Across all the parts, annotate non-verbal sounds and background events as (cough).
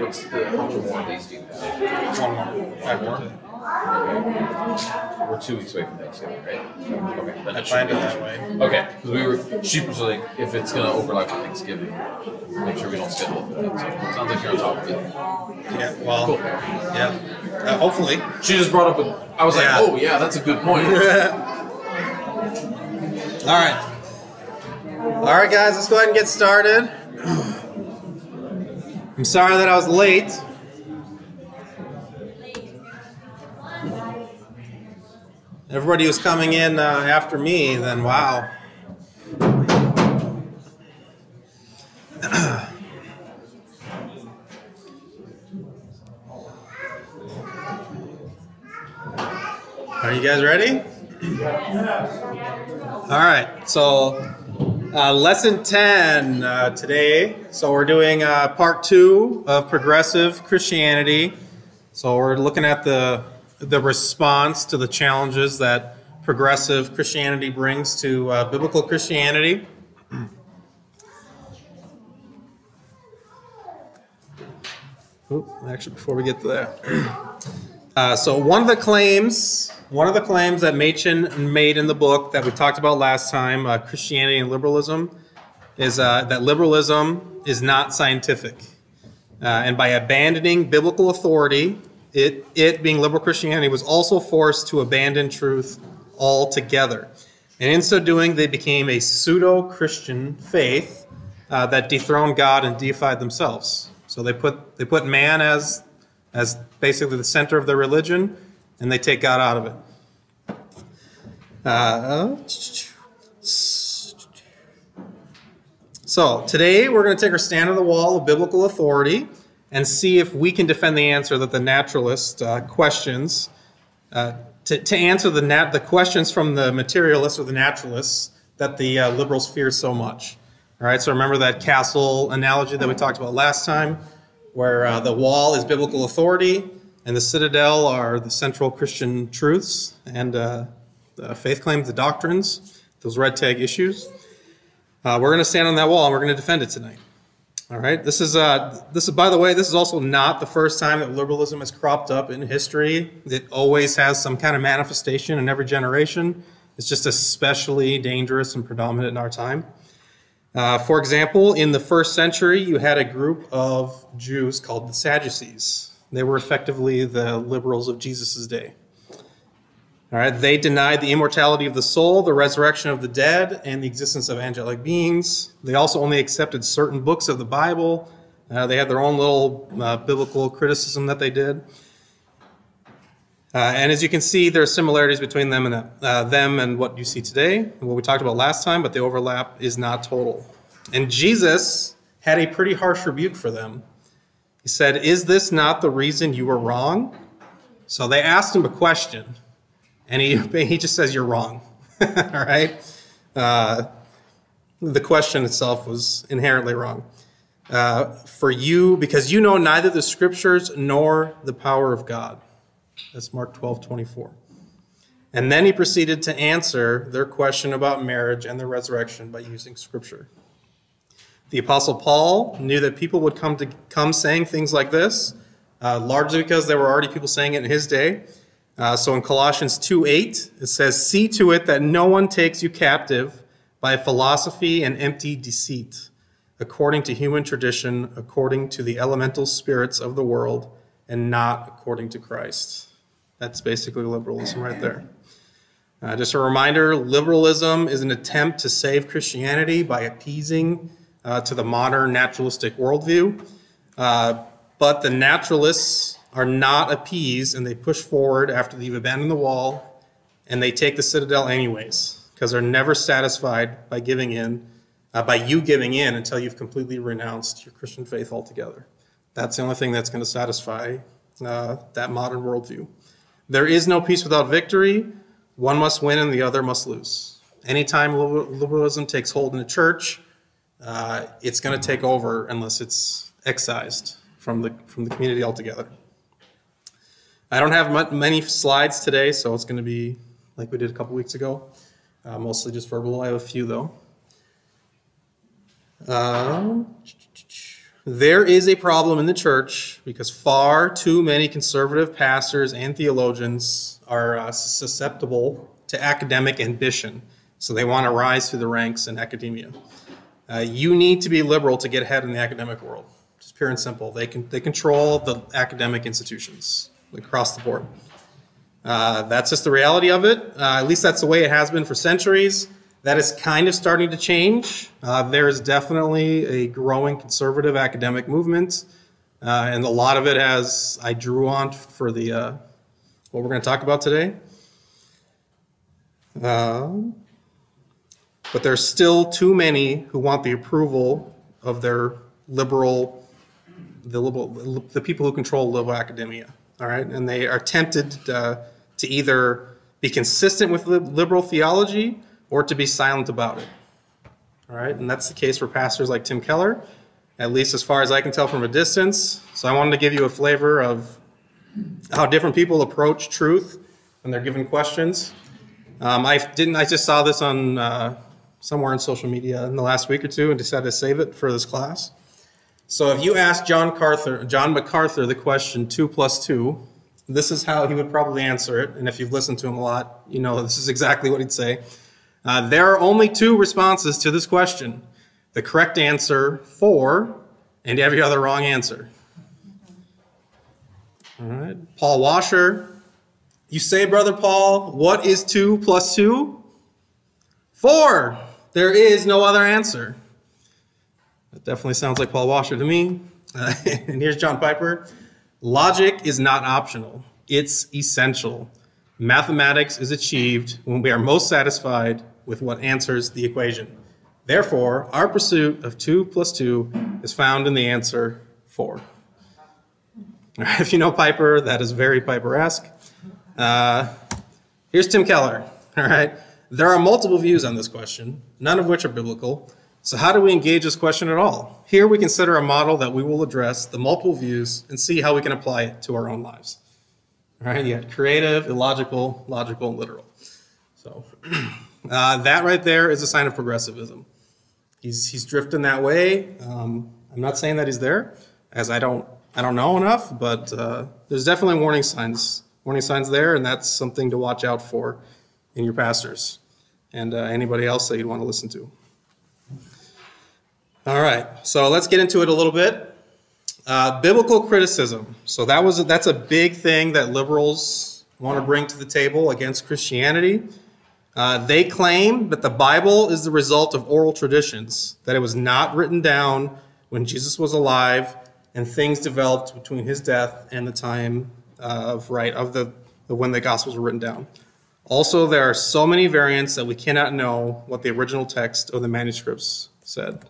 What's the, how many more days do you have? One more. More. We're two weeks away from Thanksgiving, right? Okay. then I it should planned it be- that way. Okay, because we were, she was like, if it's gonna overlap with Thanksgiving, make sure we don't schedule it for that. So it sounds like you're on top of it. Yeah. Well. Cool. Yeah. Uh, hopefully. She just brought up a, I was like, oh yeah, that's a good point. (laughs) All right. All right, guys, let's go ahead and get started. (clears throat) I'm sorry that I was late. Everybody was coming in uh, after me, then wow. (clears throat) Are you guys ready? All right, so uh, lesson 10 uh, today. So we're doing uh, part two of progressive Christianity. So we're looking at the, the response to the challenges that progressive Christianity brings to uh, biblical Christianity. (clears throat) Oop, actually, before we get to that. (clears throat) Uh, so one of the claims, one of the claims that Machen made in the book that we talked about last time, uh, Christianity and liberalism, is uh, that liberalism is not scientific, uh, and by abandoning biblical authority, it it being liberal Christianity was also forced to abandon truth altogether, and in so doing, they became a pseudo-Christian faith uh, that dethroned God and deified themselves. So they put they put man as as basically the center of their religion, and they take God out of it. Uh, so today we're going to take our stand on the wall of biblical authority and see if we can defend the answer that the naturalist uh, questions. Uh, to, to answer the nat- the questions from the materialists or the naturalists that the uh, liberals fear so much. All right, so remember that castle analogy that we talked about last time, where uh, the wall is biblical authority and the citadel are the central Christian truths and uh, faith claims, the doctrines, those red tag issues. Uh, we're going to stand on that wall and we're going to defend it tonight. All right. This is uh, this is by the way, this is also not the first time that liberalism has cropped up in history. It always has some kind of manifestation in every generation. It's just especially dangerous and predominant in our time. Uh, for example, in the first century, you had a group of Jews called the Sadducees. They were effectively the liberals of Jesus' day. All right, they denied the immortality of the soul, the resurrection of the dead, and the existence of angelic beings. They also only accepted certain books of the Bible. Uh, they had their own little uh, biblical criticism that they did. Uh, and as you can see, there are similarities between them and uh, them and what you see today, what we talked about last time. But the overlap is not total. And Jesus had a pretty harsh rebuke for them. He said, "Is this not the reason you were wrong?" So they asked him a question, and he (laughs) he just says, "You're wrong." (laughs) All right. Uh, the question itself was inherently wrong. Uh, for you, because you know neither the scriptures nor the power of God. That's Mark 12, 24. And then he proceeded to answer their question about marriage and the resurrection by using scripture. The Apostle Paul knew that people would come to come saying things like this, uh, largely because there were already people saying it in his day. Uh, so in Colossians 2 8, it says, See to it that no one takes you captive by philosophy and empty deceit, according to human tradition, according to the elemental spirits of the world, and not according to Christ. That's basically liberalism right there. Uh, just a reminder liberalism is an attempt to save Christianity by appeasing uh, to the modern naturalistic worldview. Uh, but the naturalists are not appeased and they push forward after they've abandoned the wall and they take the citadel anyways because they're never satisfied by giving in, uh, by you giving in until you've completely renounced your Christian faith altogether. That's the only thing that's going to satisfy uh, that modern worldview. There is no peace without victory. One must win and the other must lose. Anytime liberalism takes hold in a church, uh, it's going to take over unless it's excised from the from the community altogether. I don't have many slides today, so it's going to be like we did a couple weeks ago, uh, mostly just verbal. I have a few though. Um, there is a problem in the church because far too many conservative pastors and theologians are uh, susceptible to academic ambition. So they want to rise through the ranks in academia. Uh, you need to be liberal to get ahead in the academic world. Just pure and simple. They can they control the academic institutions across the board. Uh, that's just the reality of it. Uh, at least that's the way it has been for centuries. That is kind of starting to change. Uh, there is definitely a growing conservative academic movement, uh, and a lot of it has I drew on for the uh, what we're going to talk about today. Um, but there's still too many who want the approval of their liberal, the liberal, the people who control liberal academia. All right, and they are tempted uh, to either be consistent with liberal theology or to be silent about it. All right, and that's the case for pastors like Tim Keller, at least as far as I can tell from a distance. So I wanted to give you a flavor of how different people approach truth when they're given questions. Um, I didn't. I just saw this on uh, somewhere on social media in the last week or two, and decided to save it for this class. So if you ask John Carther, John MacArthur the question two plus two, this is how he would probably answer it. And if you've listened to him a lot, you know this is exactly what he'd say. Uh, there are only two responses to this question the correct answer, four, and every other wrong answer. All right. Paul Washer, you say, Brother Paul, what is two plus two? Four. There is no other answer. That definitely sounds like Paul Washer to me. Uh, (laughs) and here's John Piper Logic is not optional, it's essential. Mathematics is achieved when we are most satisfied with what answers the equation. Therefore, our pursuit of 2 plus 2 is found in the answer 4. (laughs) If you know Piper, that is very Piper-esque. Uh, here's Tim Keller. All right. There are multiple views on this question, none of which are biblical. So, how do we engage this question at all? Here we consider a model that we will address the multiple views and see how we can apply it to our own lives. All right, you had creative, illogical, logical, and literal. So, (clears throat) uh, that right there is a sign of progressivism. He's, he's drifting that way. Um, I'm not saying that he's there, as I don't I don't know enough, but uh, there's definitely warning signs warning signs there, and that's something to watch out for in your pastors and uh, anybody else that you'd want to listen to. All right, so let's get into it a little bit. Uh, biblical criticism. So that was that's a big thing that liberals want to bring to the table against Christianity. Uh, they claim that the Bible is the result of oral traditions, that it was not written down when Jesus was alive, and things developed between his death and the time of right of the, the when the Gospels were written down. Also, there are so many variants that we cannot know what the original text of the manuscripts said.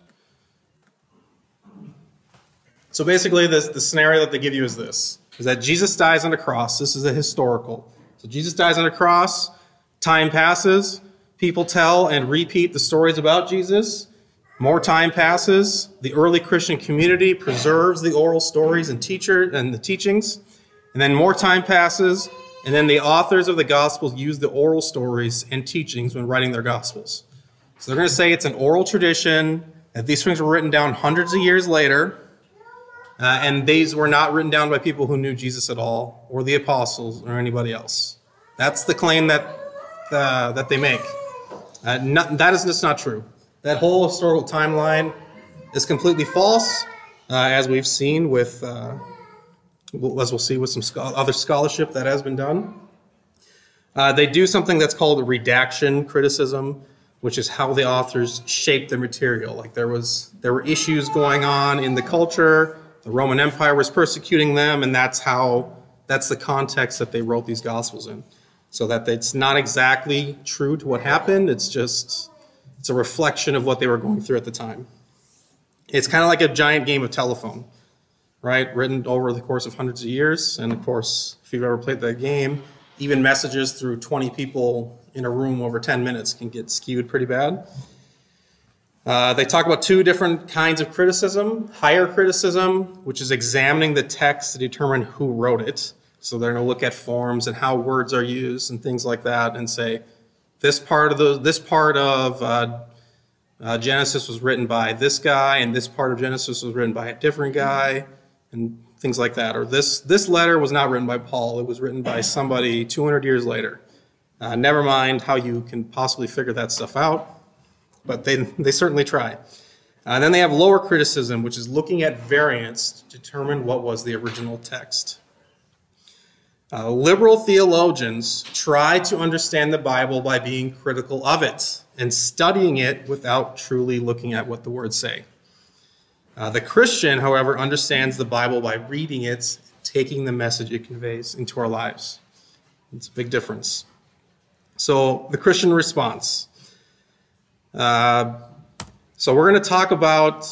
So basically, the scenario that they give you is this: is that Jesus dies on a cross. This is a historical. So Jesus dies on a cross. Time passes. People tell and repeat the stories about Jesus. More time passes. The early Christian community preserves the oral stories and teacher and the teachings. And then more time passes, and then the authors of the Gospels use the oral stories and teachings when writing their Gospels. So they're going to say it's an oral tradition, that these things were written down hundreds of years later, uh, and these were not written down by people who knew Jesus at all, or the apostles, or anybody else. That's the claim that, uh, that they make. Uh, not, that is just not true. That whole historical timeline is completely false, uh, as we've seen with, uh, as we'll see with some other scholarship that has been done. Uh, they do something that's called redaction criticism, which is how the authors shape the material. Like there was, there were issues going on in the culture the Roman Empire was persecuting them, and that's how that's the context that they wrote these gospels in. So that it's not exactly true to what happened, it's just it's a reflection of what they were going through at the time. It's kind of like a giant game of telephone, right? Written over the course of hundreds of years. And of course, if you've ever played that game, even messages through 20 people in a room over 10 minutes can get skewed pretty bad. Uh, they talk about two different kinds of criticism higher criticism, which is examining the text to determine who wrote it, So they're going to look at forms and how words are used and things like that, and say this part of the this part of uh, uh, Genesis was written by this guy, and this part of Genesis was written by a different guy, and things like that. Or this this letter was not written by Paul; it was written by somebody 200 years later. Uh, never mind how you can possibly figure that stuff out, but they they certainly try. Uh, then they have lower criticism, which is looking at variants to determine what was the original text. Uh, liberal theologians try to understand the Bible by being critical of it and studying it without truly looking at what the words say. Uh, the Christian, however, understands the Bible by reading it, taking the message it conveys into our lives. It's a big difference. So, the Christian response. Uh, so, we're going to talk about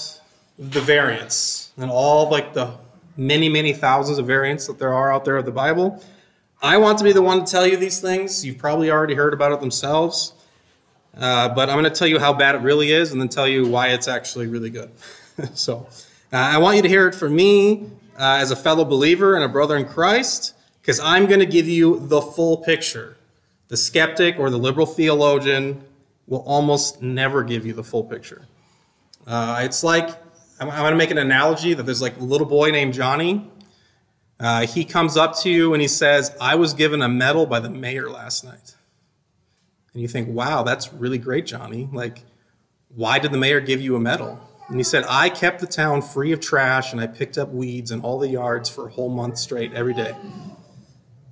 the variants and all like the many, many thousands of variants that there are out there of the Bible. I want to be the one to tell you these things. You've probably already heard about it themselves. Uh, but I'm going to tell you how bad it really is and then tell you why it's actually really good. (laughs) so uh, I want you to hear it from me uh, as a fellow believer and a brother in Christ because I'm going to give you the full picture. The skeptic or the liberal theologian will almost never give you the full picture. Uh, it's like I'm, I'm going to make an analogy that there's like a little boy named Johnny. Uh, he comes up to you and he says, I was given a medal by the mayor last night. And you think, wow, that's really great, Johnny. Like, why did the mayor give you a medal? And he said, I kept the town free of trash and I picked up weeds in all the yards for a whole month straight every day.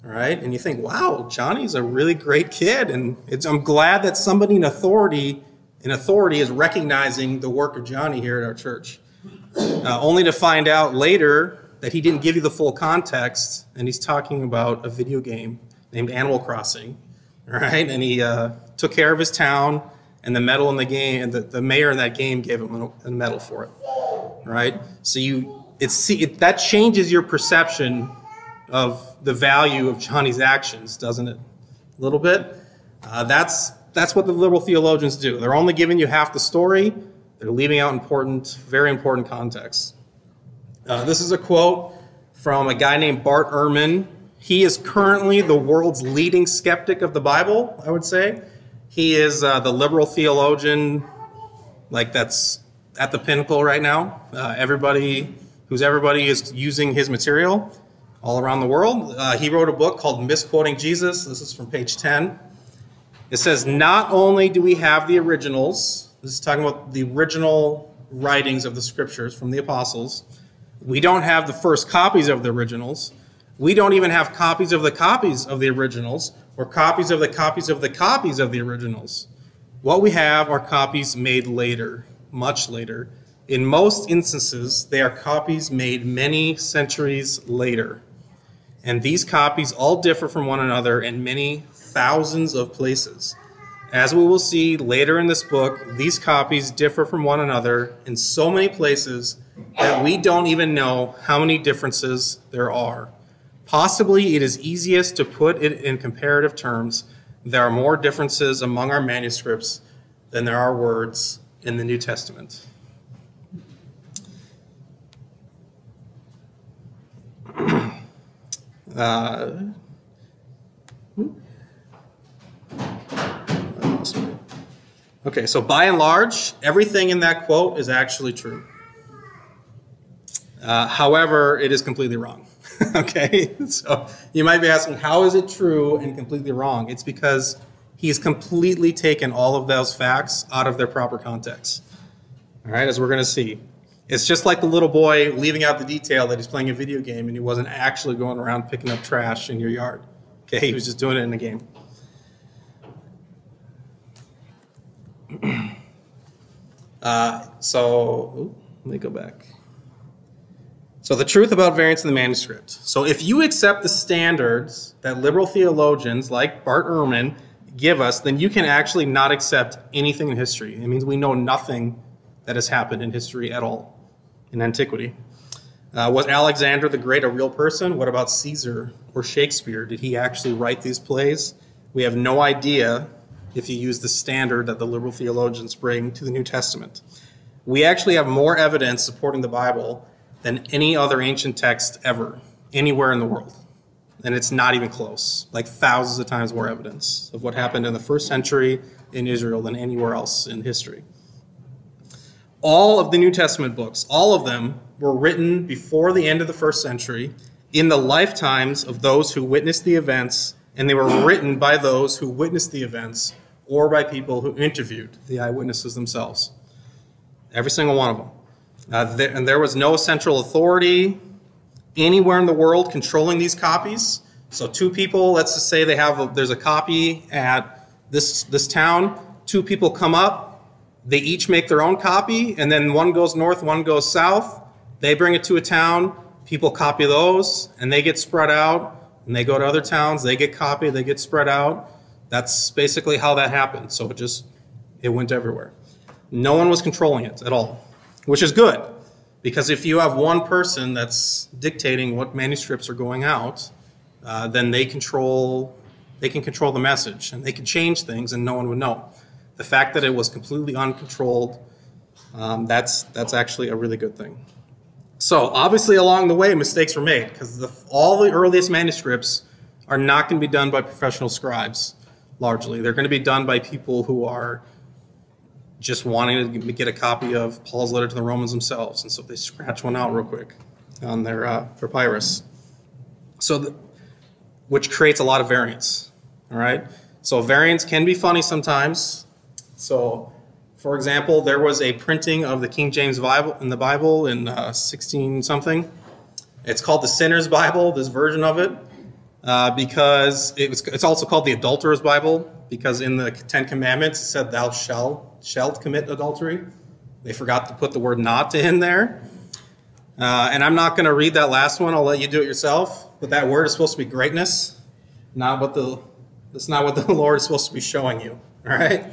Right. And you think, wow, Johnny's a really great kid. And I'm glad that somebody in authority in authority is recognizing the work of Johnny here at our church. Uh, only to find out later that he didn't give you the full context, and he's talking about a video game named Animal Crossing, (laughs) right? And he uh, took care of his town, and the medal in the game, and the, the mayor in that game gave him a, medal for it, right? So you, it's it, that changes your perception of the value of Johnny's actions, doesn't it? A little bit. Uh, that's that's what the liberal theologians do. They're only giving you half the story they're leaving out important, very important context. Uh, this is a quote from a guy named Bart Ehrman. He is currently the world's leading skeptic of the Bible, I would say. He is uh, the liberal theologian, like that's at the pinnacle right now. Uh, everybody, who's everybody, is using his material all around the world. Uh, he wrote a book called Misquoting Jesus. This is from page 10. It says, Not only do we have the originals, this is talking about the original writings of the scriptures from the apostles. We don't have the first copies of the originals. We don't even have copies of the copies of the originals or copies of the copies of the copies of the originals. What we have are copies made later, much later. In most instances, they are copies made many centuries later. And these copies all differ from one another in many thousands of places. As we will see later in this book, these copies differ from one another in so many places that we don't even know how many differences there are. Possibly it is easiest to put it in comparative terms. There are more differences among our manuscripts than there are words in the New Testament. Uh, Okay, so by and large, everything in that quote is actually true. Uh, however, it is completely wrong. (laughs) okay, so you might be asking, how is it true and completely wrong? It's because he's completely taken all of those facts out of their proper context. All right, as we're going to see. It's just like the little boy leaving out the detail that he's playing a video game and he wasn't actually going around picking up trash in your yard. Okay, he was just doing it in the game. (clears throat) uh, so ooh, let me go back. So the truth about variants in the manuscript. So if you accept the standards that liberal theologians like Bart Ehrman give us, then you can actually not accept anything in history. It means we know nothing that has happened in history at all in antiquity. Uh, was Alexander the Great a real person? What about Caesar or Shakespeare? Did he actually write these plays? We have no idea if you use the standard that the liberal theologians bring to the New Testament. We actually have more evidence supporting the Bible than any other ancient text ever, anywhere in the world. and it's not even close. Like thousands of times more evidence of what happened in the first century in Israel than anywhere else in history. All of the New Testament books, all of them were written before the end of the first century in the lifetimes of those who witnessed the events, and they were written by those who witnessed the events or by people who interviewed the eyewitnesses themselves. Every single one of them. Uh, there, and there was no central authority anywhere in the world controlling these copies. So two people, let's just say they have a, there's a copy at this this town. Two people come up, they each make their own copy, and then one goes north, one goes south. They bring it to a town. People copy those, and they get spread out. And they go to other towns. They get copied. They get spread out. That's basically how that happened. So it just it went everywhere. No one was controlling it at all, which is good because if you have one person that's dictating what manuscripts are going out, uh, then they control they can control the message and they can change things and no one would know. The fact that it was completely uncontrolled, um, that's that's actually a really good thing. So obviously along the way mistakes were made because all the earliest manuscripts are not going to be done by professional scribes largely. They're going to be done by people who are just wanting to get a copy of Paul's letter to the Romans themselves, and so they scratch one out real quick on their uh, papyrus. So, the, which creates a lot of variance. All right. So variance can be funny sometimes. So, for example, there was a printing of the King James Bible in the Bible in uh, 16 something. It's called the Sinner's Bible. This version of it. Uh, because it was, it's also called the Adulterer's Bible because in the Ten Commandments it said thou shalt shalt commit adultery. They forgot to put the word not in there. Uh, and I'm not going to read that last one. I'll let you do it yourself. But that word is supposed to be greatness, not what the that's not what the (laughs) Lord is supposed to be showing you. All right.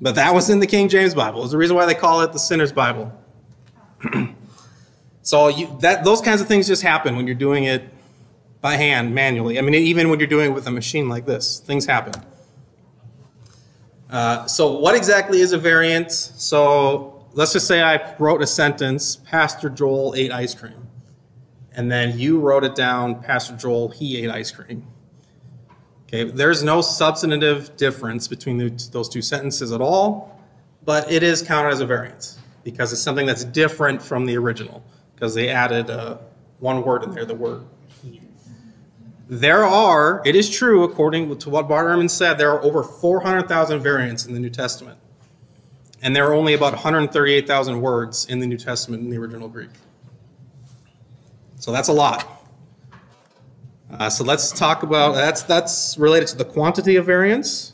But that was in the King James Bible. It's the reason why they call it the sinner's Bible. (clears throat) so you, that those kinds of things just happen when you're doing it by hand manually. I mean, even when you're doing it with a machine like this, things happen. Uh, so, what exactly is a variant? So, let's just say I wrote a sentence Pastor Joel ate ice cream. And then you wrote it down Pastor Joel, he ate ice cream. Okay, there's no substantive difference between the, those two sentences at all, but it is counted as a variance because it's something that's different from the original because they added uh, one word in there, the word there are, it is true, according to what Bart Ehrman said, there are over 400,000 variants in the New Testament. And there are only about 138,000 words in the New Testament in the original Greek. So that's a lot. Uh, so let's talk about that's that's related to the quantity of variants.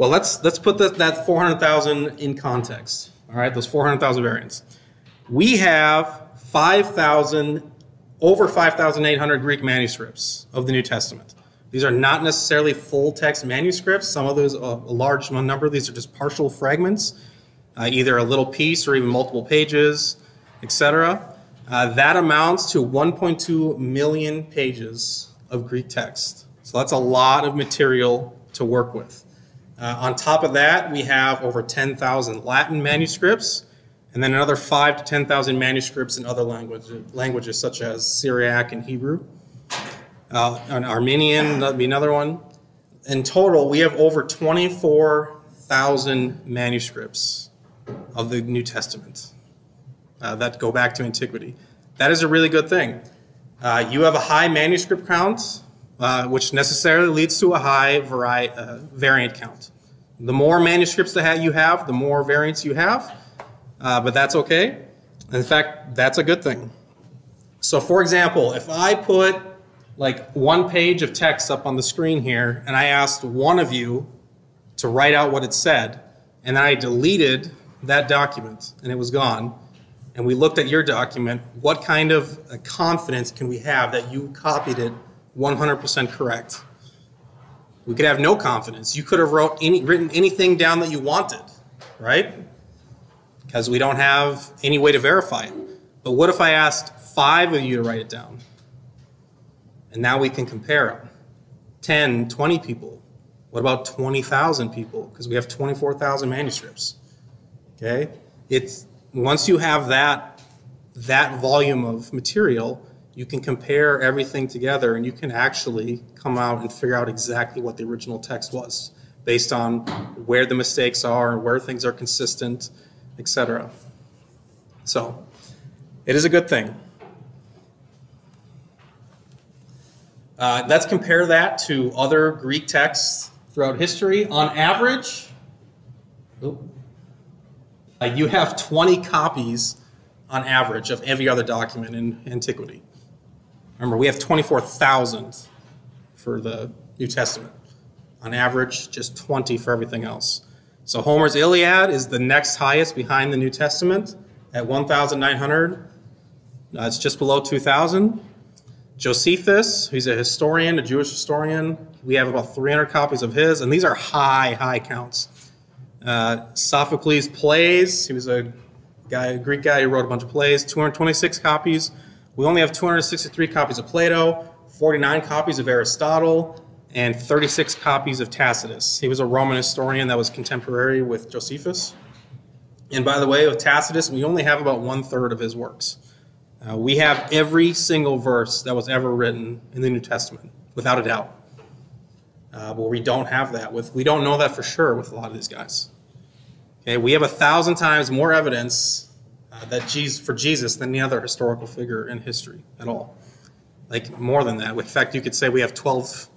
Well, let's let's put that, that 400,000 in context. All right, those 400,000 variants. We have 5,000 over 5,800 Greek manuscripts of the New Testament. These are not necessarily full text manuscripts. Some of those, a large number of these are just partial fragments, uh, either a little piece or even multiple pages, etc. Uh, that amounts to 1.2 million pages of Greek text. So that's a lot of material to work with. Uh, on top of that, we have over 10,000 Latin manuscripts, and then another five to 10,000 manuscripts in other languages, languages such as Syriac and Hebrew. Uh, an Armenian, that'd be another one. In total, we have over 24,000 manuscripts of the New Testament uh, that go back to antiquity. That is a really good thing. Uh, you have a high manuscript count, uh, which necessarily leads to a high vari- uh, variant count. The more manuscripts that you have, the more variants you have, uh, but that's okay. In fact, that's a good thing. So, for example, if I put like one page of text up on the screen here, and I asked one of you to write out what it said, and then I deleted that document and it was gone, and we looked at your document, what kind of confidence can we have that you copied it 100% correct. We could have no confidence. You could have wrote any, written anything down that you wanted, right? Because we don't have any way to verify it. But what if I asked five of you to write it down? And now we can compare them 10, 20 people. What about 20,000 people? Because we have 24,000 manuscripts. Okay? It's once you have that that volume of material, you can compare everything together and you can actually come out and figure out exactly what the original text was based on where the mistakes are and where things are consistent, etc. So, it is a good thing. Uh, let's compare that to other Greek texts throughout history. On average, uh, you have 20 copies on average of every other document in antiquity. Remember, we have 24,000 for the New Testament. On average, just 20 for everything else. So Homer's Iliad is the next highest behind the New Testament at 1,900. Uh, it's just below 2,000. Josephus, who's a historian, a Jewish historian, we have about 300 copies of his, and these are high, high counts. Uh, Sophocles' plays, he was a guy, a Greek guy who wrote a bunch of plays, 226 copies. We only have 263 copies of Plato, 49 copies of Aristotle, and 36 copies of Tacitus. He was a Roman historian that was contemporary with Josephus. And by the way, with Tacitus, we only have about one third of his works. Uh, we have every single verse that was ever written in the New Testament, without a doubt. Uh, but we don't have that with. We don't know that for sure with a lot of these guys. Okay, we have a thousand times more evidence uh, that Jesus for Jesus than any other historical figure in history at all. Like more than that. In fact, you could say we have twelve,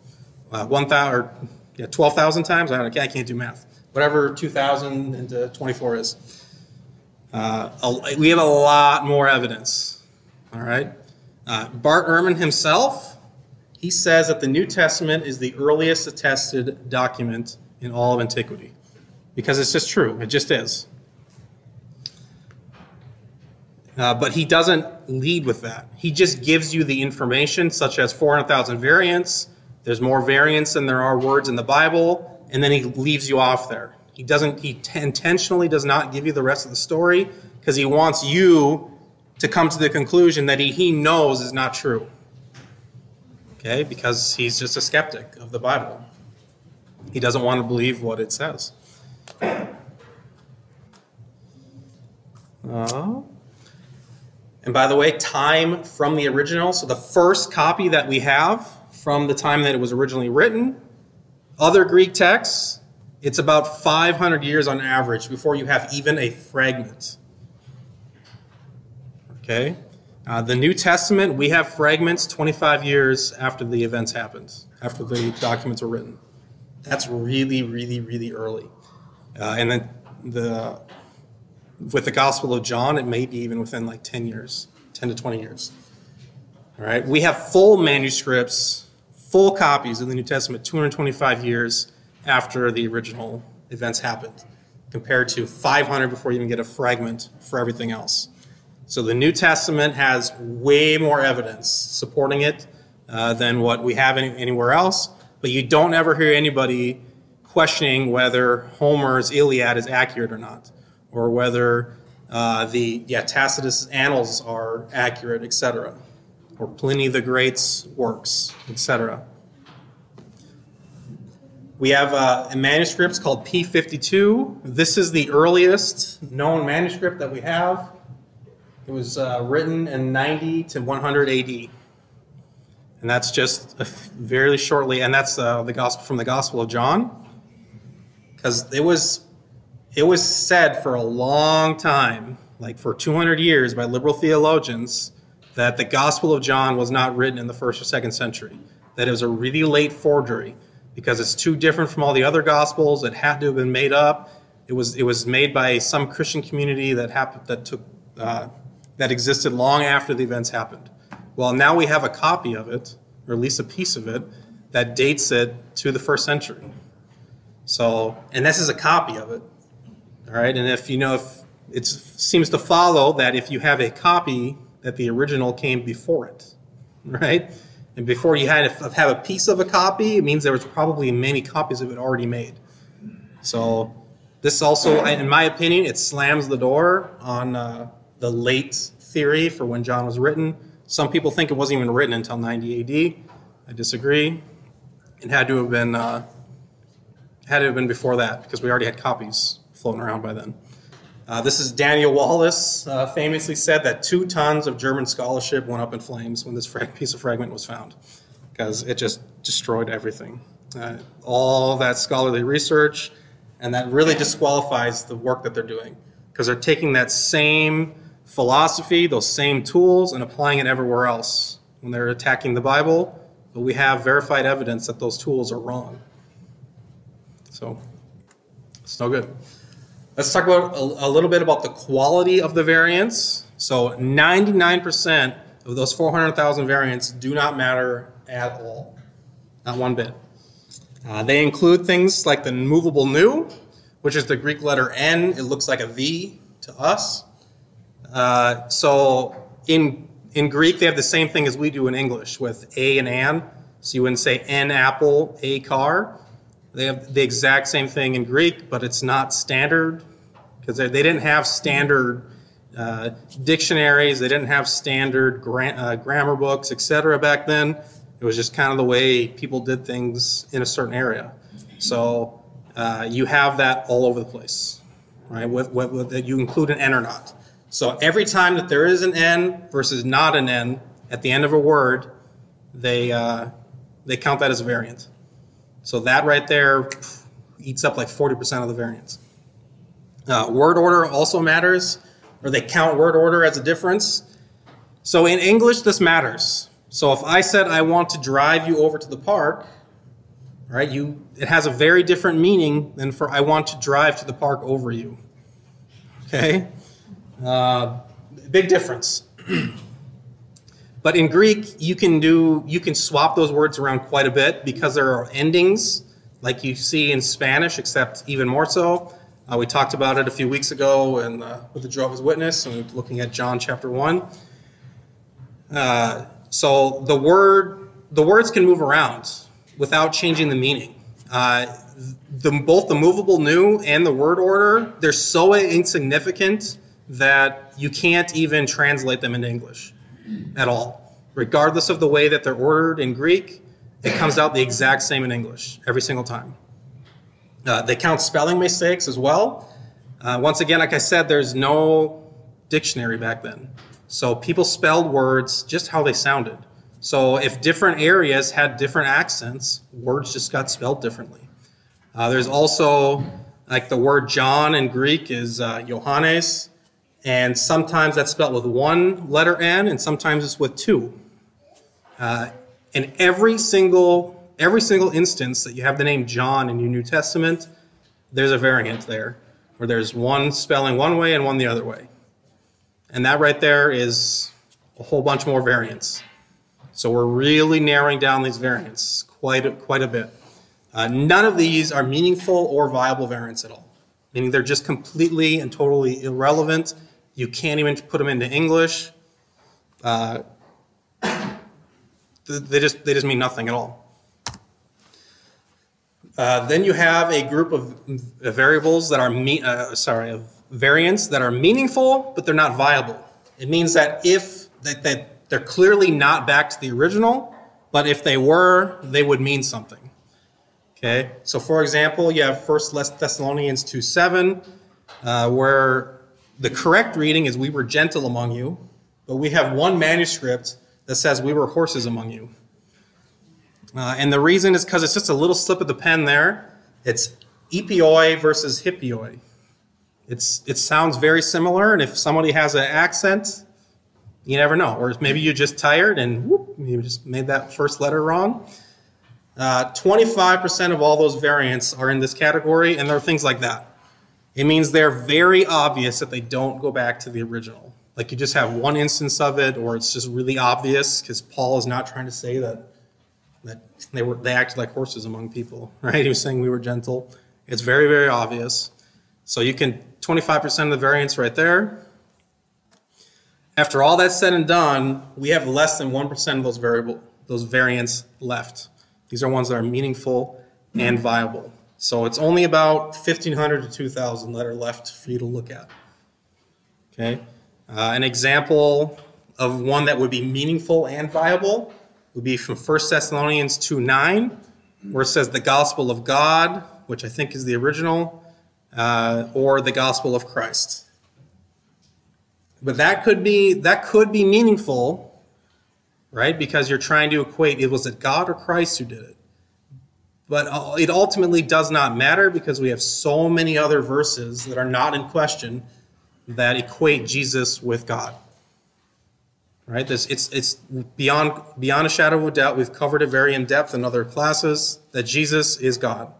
uh, one thousand, or yeah, twelve thousand times. I, don't, I can't do math. Whatever two thousand into twenty-four is. Uh, we have a lot more evidence all right? Uh, Bart Ehrman himself, he says that the New Testament is the earliest attested document in all of antiquity because it's just true. It just is. Uh, but he doesn't lead with that. He just gives you the information, such as 400,000 variants. There's more variants than there are words in the Bible, and then he leaves you off there. He doesn't. He t- intentionally does not give you the rest of the story because he wants you to come to the conclusion that he, he knows is not true. Okay, because he's just a skeptic of the Bible. He doesn't want to believe what it says. Uh, and by the way, time from the original, so the first copy that we have from the time that it was originally written, other Greek texts, it's about 500 years on average before you have even a fragment Okay? Uh, the New Testament, we have fragments 25 years after the events happened, after the documents were written. That's really, really, really early. Uh, and then the with the Gospel of John, it may be even within like 10 years, 10 to 20 years. All right, we have full manuscripts, full copies of the New Testament 225 years after the original events happened, compared to 500 before you even get a fragment for everything else. So the New Testament has way more evidence supporting it uh, than what we have any, anywhere else. But you don't ever hear anybody questioning whether Homer's Iliad is accurate or not, or whether uh, the yeah, Tacitus' annals are accurate, etc., or Pliny the Great's works, etc. We have uh, a manuscript called P52. This is the earliest known manuscript that we have. It was uh, written in 90 to 100 AD. And that's just very shortly, and that's uh, the gospel from the Gospel of John. Because it was, it was said for a long time, like for 200 years by liberal theologians, that the Gospel of John was not written in the first or second century, that it was a really late forgery because it's too different from all the other Gospels. It had to have been made up. It was, it was made by some Christian community that, happened, that took uh, that existed long after the events happened. Well, now we have a copy of it, or at least a piece of it, that dates it to the first century. So, and this is a copy of it. All right, and if you know, if it seems to follow that if you have a copy, that the original came before it, right? And before you had have a piece of a copy, it means there was probably many copies of it already made. So, this also, in my opinion, it slams the door on. Uh, the late theory for when John was written. Some people think it wasn't even written until 90 AD. I disagree. It had to have been uh, Had to have been before that because we already had copies floating around by then. Uh, this is Daniel Wallace, uh, famously said that two tons of German scholarship went up in flames when this frag- piece of fragment was found because it just destroyed everything. Uh, all that scholarly research, and that really disqualifies the work that they're doing because they're taking that same philosophy, those same tools, and applying it everywhere else when they're attacking the Bible. But we have verified evidence that those tools are wrong. So it's no good. Let's talk about a, a little bit about the quality of the variants. So 99% of those 400,000 variants do not matter at all, not one bit. Uh, they include things like the movable nu, which is the Greek letter N. It looks like a V to us. Uh, so in in Greek, they have the same thing as we do in English with a and an. So you wouldn't say an apple, a car. They have the exact same thing in Greek, but it's not standard because they, they didn't have standard uh, dictionaries. They didn't have standard gra- uh, grammar books, etc. Back then, it was just kind of the way people did things in a certain area. So uh, you have that all over the place, right? With, with, with, you include an N or not. So every time that there is an N versus not an N at the end of a word, they uh, they count that as a variant. So that right there eats up like 40% of the variance. Uh, word order also matters, or they count word order as a difference. So in English, this matters. So if I said I want to drive you over to the park, right, you it has a very different meaning than for I want to drive to the park over you. Okay? Uh, big difference. but in Greek, you can do you can swap those words around quite a bit because there are endings like you see in Spanish, except even more so. Uh, we talked about it a few weeks ago and uh, with the Jehovah's Witness, and looking at John chapter one. Uh, so the word the words can move around without changing the meaning. Uh, the, both the movable nu and the word order they're so insignificant that you can't even translate them into English at all. Regardless of the way that they're ordered in Greek, it comes out the exact same in English every single time. Uh, they count spelling mistakes as well. Uh, once again, like I said, there's no dictionary back then. So people spelled words just how they sounded. So if different areas had different accents, words just got spelled differently. Uh, there's also like the word John in Greek is uh, Johannes, and sometimes that's spelled with one letter N, and sometimes it's with two. Uh, in every single every single instance that you have the name John in your New Testament, there's a variant there, where there's one spelling one way and one the other way, and that right there is a whole bunch more variants. So we're really narrowing down these variants quite a, quite a bit. Uh, none of these are meaningful or viable variants at all, meaning they're just completely and totally irrelevant you can't even put them into English. Uh, they just they just mean nothing at all. Uh, then you have a group of variables that are me- uh, sorry of variants that are meaningful, but they're not viable. It means that if that, that they're clearly not back to the original, but if they were, they would mean something. Okay, so for example, you have First Thessalonians two seven, uh, where the correct reading is we were gentle among you, but we have one manuscript that says we were horses among you. Uh, and the reason is because it's just a little slip of the pen there. It's epioi versus hippioi. It's, it sounds very similar, and if somebody has an accent, you never know. Or maybe you're just tired and whoop, you just made that first letter wrong. Uh, 25% of all those variants are in this category, and there are things like that. It means they're very obvious that they don't go back to the original. Like you just have one instance of it, or it's just really obvious because Paul is not trying to say that that they were they acted like horses among people, (laughs) right? He was saying we were gentle. It's very very obvious. So you can 25% of the variance right there. After all that's said and done, we have less than 1% of those variable those variants left. These are ones that are meaningful and viable. So it's only about 1,500 to 2,000 that are left for you to look at. Okay? Uh, an example of one that would be meaningful and viable would be from 1 Thessalonians 2 9, where it says, The gospel of God which I think is the original, uh, or the gospel of Christ. But that could be that could be meaningful, right? Because you're trying to equate it was it God or Christ who did it. But uh, it ultimately does not matter because we have so many other verses that are not in question that equate Jesus with God. Right? This it's it's beyond beyond a shadow of a doubt. We've covered it very in depth in other classes that Jesus is God.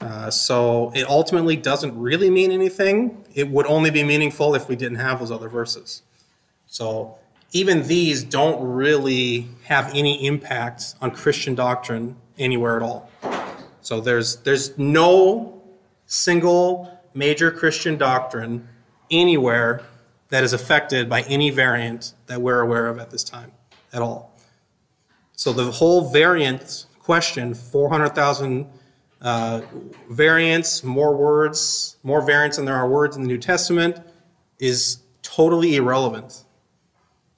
Uh, so it ultimately doesn't really mean anything. It would only be meaningful if we didn't have those other verses. So even these don't really have any impact on Christian doctrine anywhere at all. So there's there's no single major Christian doctrine anywhere that is affected by any variant that we're aware of at this time at all. So the whole variant question, 400,000 uh, variants, more words, more variants than there are words in the New Testament, is totally irrelevant.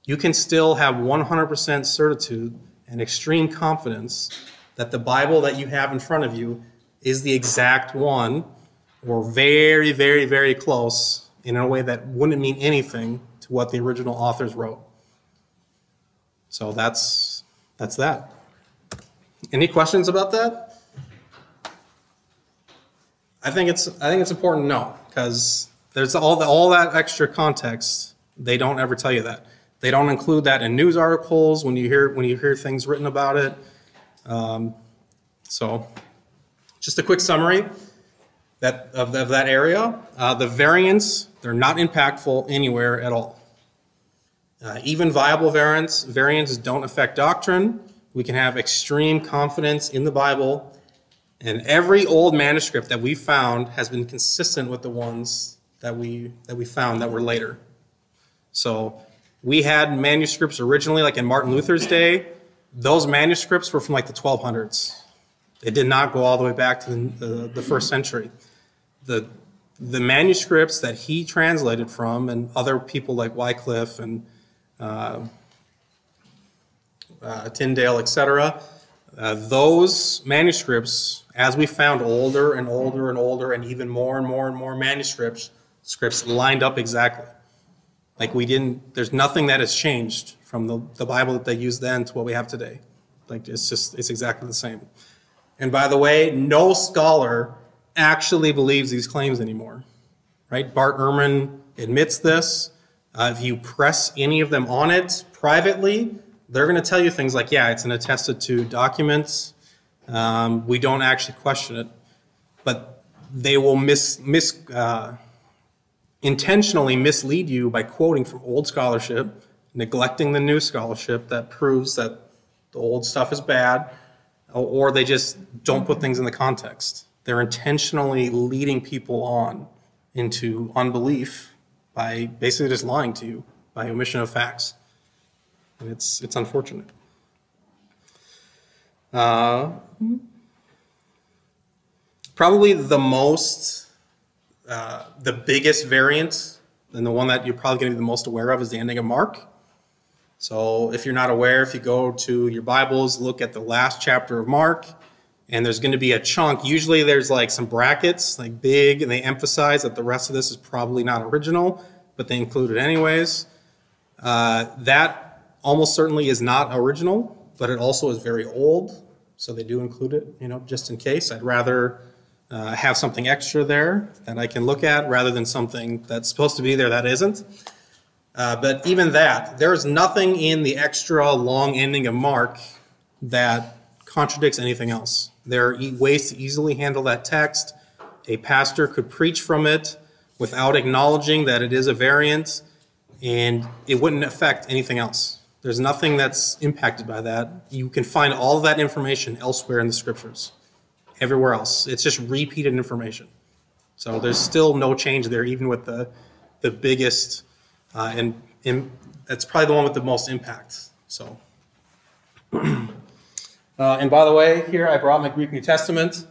You can still have 100% certitude and extreme confidence that the Bible that you have in front of you is the exact one, or very, very, very close in a way that wouldn't mean anything to what the original authors wrote. So that's that's that. Any questions about that? I think it's I think it's important to know because there's all the, all that extra context. They don't ever tell you that. They don't include that in news articles when you hear when you hear things written about it. Um, so, just a quick summary that of, of that area. Uh, the variants they're not impactful anywhere at all. Uh, even viable variants variants don't affect doctrine. We can have extreme confidence in the Bible, and every old manuscript that we found has been consistent with the ones that we that we found that were later. So we had manuscripts originally, like in Martin Luther's day. Those manuscripts were from like the 1200s. They did not go all the way back to the, the, the first century. The the manuscripts that he translated from, and other people like Wycliffe and uh, uh, Tyndale, etc., uh, those manuscripts, as we found older and older and older, and even more and more and more manuscripts, scripts lined up exactly. Like we didn't, there's nothing that has changed from the, the Bible that they used then to what we have today. Like it's just, it's exactly the same. And by the way, no scholar actually believes these claims anymore. Right? Bart Ehrman admits this. Uh, if you press any of them on it privately, they're going to tell you things like, yeah, it's an attested to documents. Um, we don't actually question it. But they will mis, mis, uh, intentionally mislead you by quoting from old scholarship, neglecting the new scholarship that proves that the old stuff is bad, or they just don't put things in the context. They're intentionally leading people on into unbelief by basically just lying to you by omission of facts. And it's, it's unfortunate. Uh, probably the most, uh, the biggest variant, and the one that you're probably going to be the most aware of is the ending of Mark. So if you're not aware, if you go to your Bibles, look at the last chapter of Mark, and there's going to be a chunk. Usually there's like some brackets, like big, and they emphasize that the rest of this is probably not original, but they include it anyways. Uh, that almost certainly is not original, but it also is very old, so they do include it, you know, just in case. I'd rather uh, have something extra there that I can look at rather than something that's supposed to be there that isn't. Uh, but even that, there's nothing in the extra long ending of Mark that contradicts anything else. There are ways to easily handle that text. A pastor could preach from it without acknowledging that it is a variant, and it wouldn't affect anything else. There's nothing that's impacted by that. You can find all that information elsewhere in the scriptures, everywhere else. It's just repeated information. So there's still no change there, even with the, the biggest, uh, and, and that's probably the one with the most impact. So. (clears throat) Uh, and by the way, here I brought my Greek New Testament.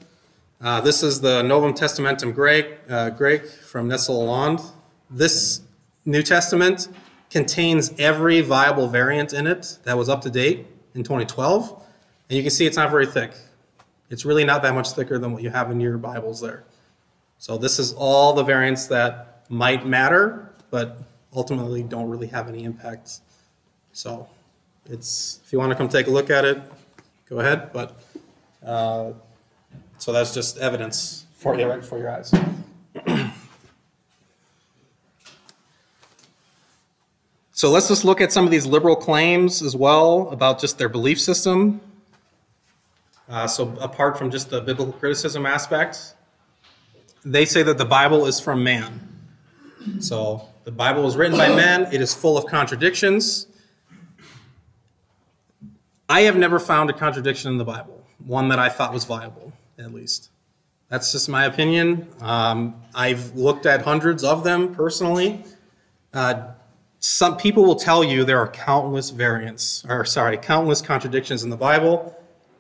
Uh, this is the Novum Testamentum Graece, uh, from Nestle-Aland. This New Testament contains every viable variant in it that was up to date in 2012. And you can see it's not very thick. It's really not that much thicker than what you have in your Bibles there. So this is all the variants that might matter, but ultimately don't really have any impact. So it's if you want to come take a look at it, go ahead. But uh, so that's just evidence for you right your eyes. (clears throat) so let's just look at some of these liberal claims as well about just their belief system. Uh, so apart from just the biblical criticism aspect, they say that the Bible is from man. So the Bible was written by (coughs) men. It is full of contradictions. I have never found a contradiction in the Bible, one that I thought was viable, at least. That's just my opinion. Um, I've looked at hundreds of them personally. Uh, some people will tell you there are countless variants, or sorry, countless contradictions in the Bible.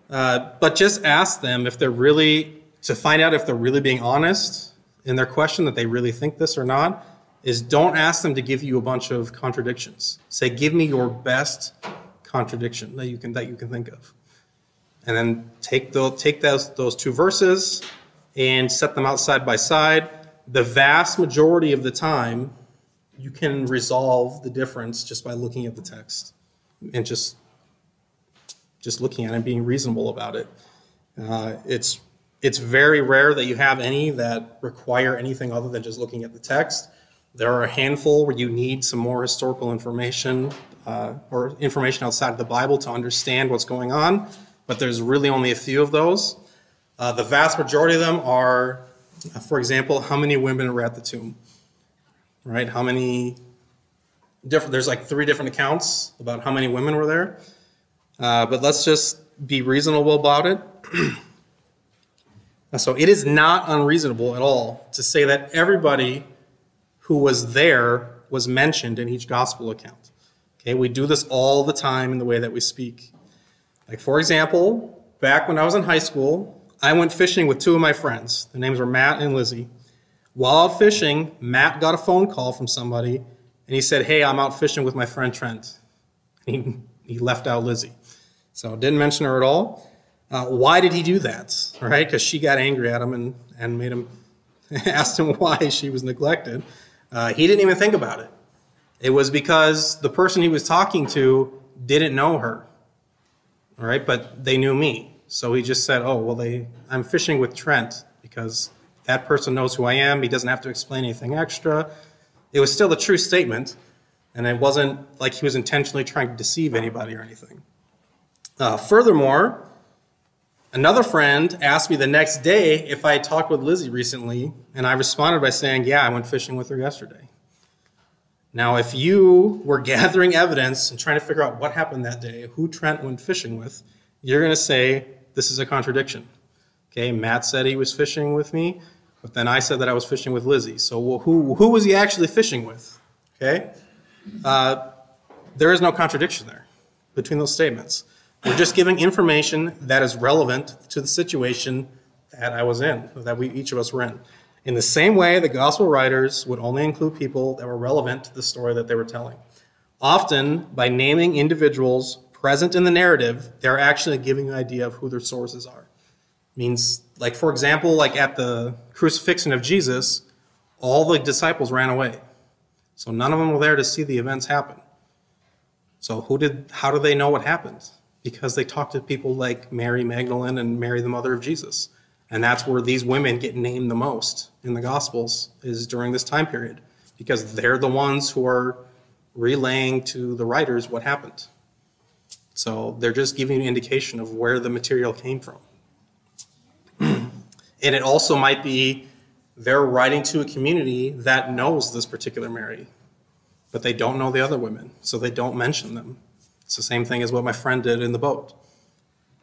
Uh, but just ask them if they're really, to find out if they're really being honest in their question, that they really think this or not, is don't ask them to give you a bunch of contradictions. Say, give me your best contradiction that you can that you can think of. And then take the, take those those two verses and set them out side by side. The vast majority of the time, you can resolve the difference just by looking at the text and just just looking at it and being reasonable about it. Uh, it's it's very rare that you have any that require anything other than just looking at the text. There are a handful where you need some more historical information uh, or information outside of the Bible to understand what's going on, but there's really only a few of those. Uh, the vast majority of them are, for example, how many women were at the tomb, right? How many different? There's like three different accounts about how many women were there. Uh, but let's just be reasonable about it. (clears throat) so it is not unreasonable at all to say that everybody who was there was mentioned in each gospel account. Okay, we do this all the time in the way that we speak. Like, for example, back when I was in high school, I went fishing with two of my friends. Their names were Matt and Lizzie. While out fishing, Matt got a phone call from somebody and he said, Hey, I'm out fishing with my friend Trent. He, he left out Lizzie. So didn't mention her at all. Uh, why did he do that? Right? Because she got angry at him and, and made him (laughs) asked him (laughs) why she was neglected. Uh, he didn't even think about it. It was because the person he was talking to didn't know her. All right, but they knew me. So he just said, "Oh, well, they I'm fishing with Trent because that person knows who I am. He doesn't have to explain anything extra." It was still a true statement, and it wasn't like he was intentionally trying to deceive anybody or anything. Uh, furthermore, another friend asked me the next day if I had talked with Lizzie recently, and I responded by saying, Yeah, I went fishing with her yesterday. Now, if you were (laughs) gathering evidence and trying to figure out what happened that day, who Trent went fishing with, you're going to say, This is a contradiction. Okay, Matt said he was fishing with me, but then I said that I was fishing with Lizzie. So, who, who was he actually fishing with? Okay? Uh, there is no contradiction there between those statements. We're just giving information that is relevant to the situation that I was in, that we each of us were in. In the same way, the gospel writers would only include people that were relevant to the story that they were telling. Often, by naming individuals present in the narrative, they're actually giving an idea of who their sources are. means, like for example, like at the crucifixion of Jesus, all the disciples ran away. So none of them were there to see the events happen. So who did how do they know what happened? because they talked to people like Mary Magdalene and Mary, the mother of Jesus. And that's where these women get named the most in the Gospels, is during this time period, because they're the ones who are relaying to the writers what happened. So they're just giving an indication of where the material came from. (clears throat) and it also might be they're writing to a community that knows this particular Mary, but they don't know the other women, so they don't mention them. It's the same thing as what my friend did in the boat.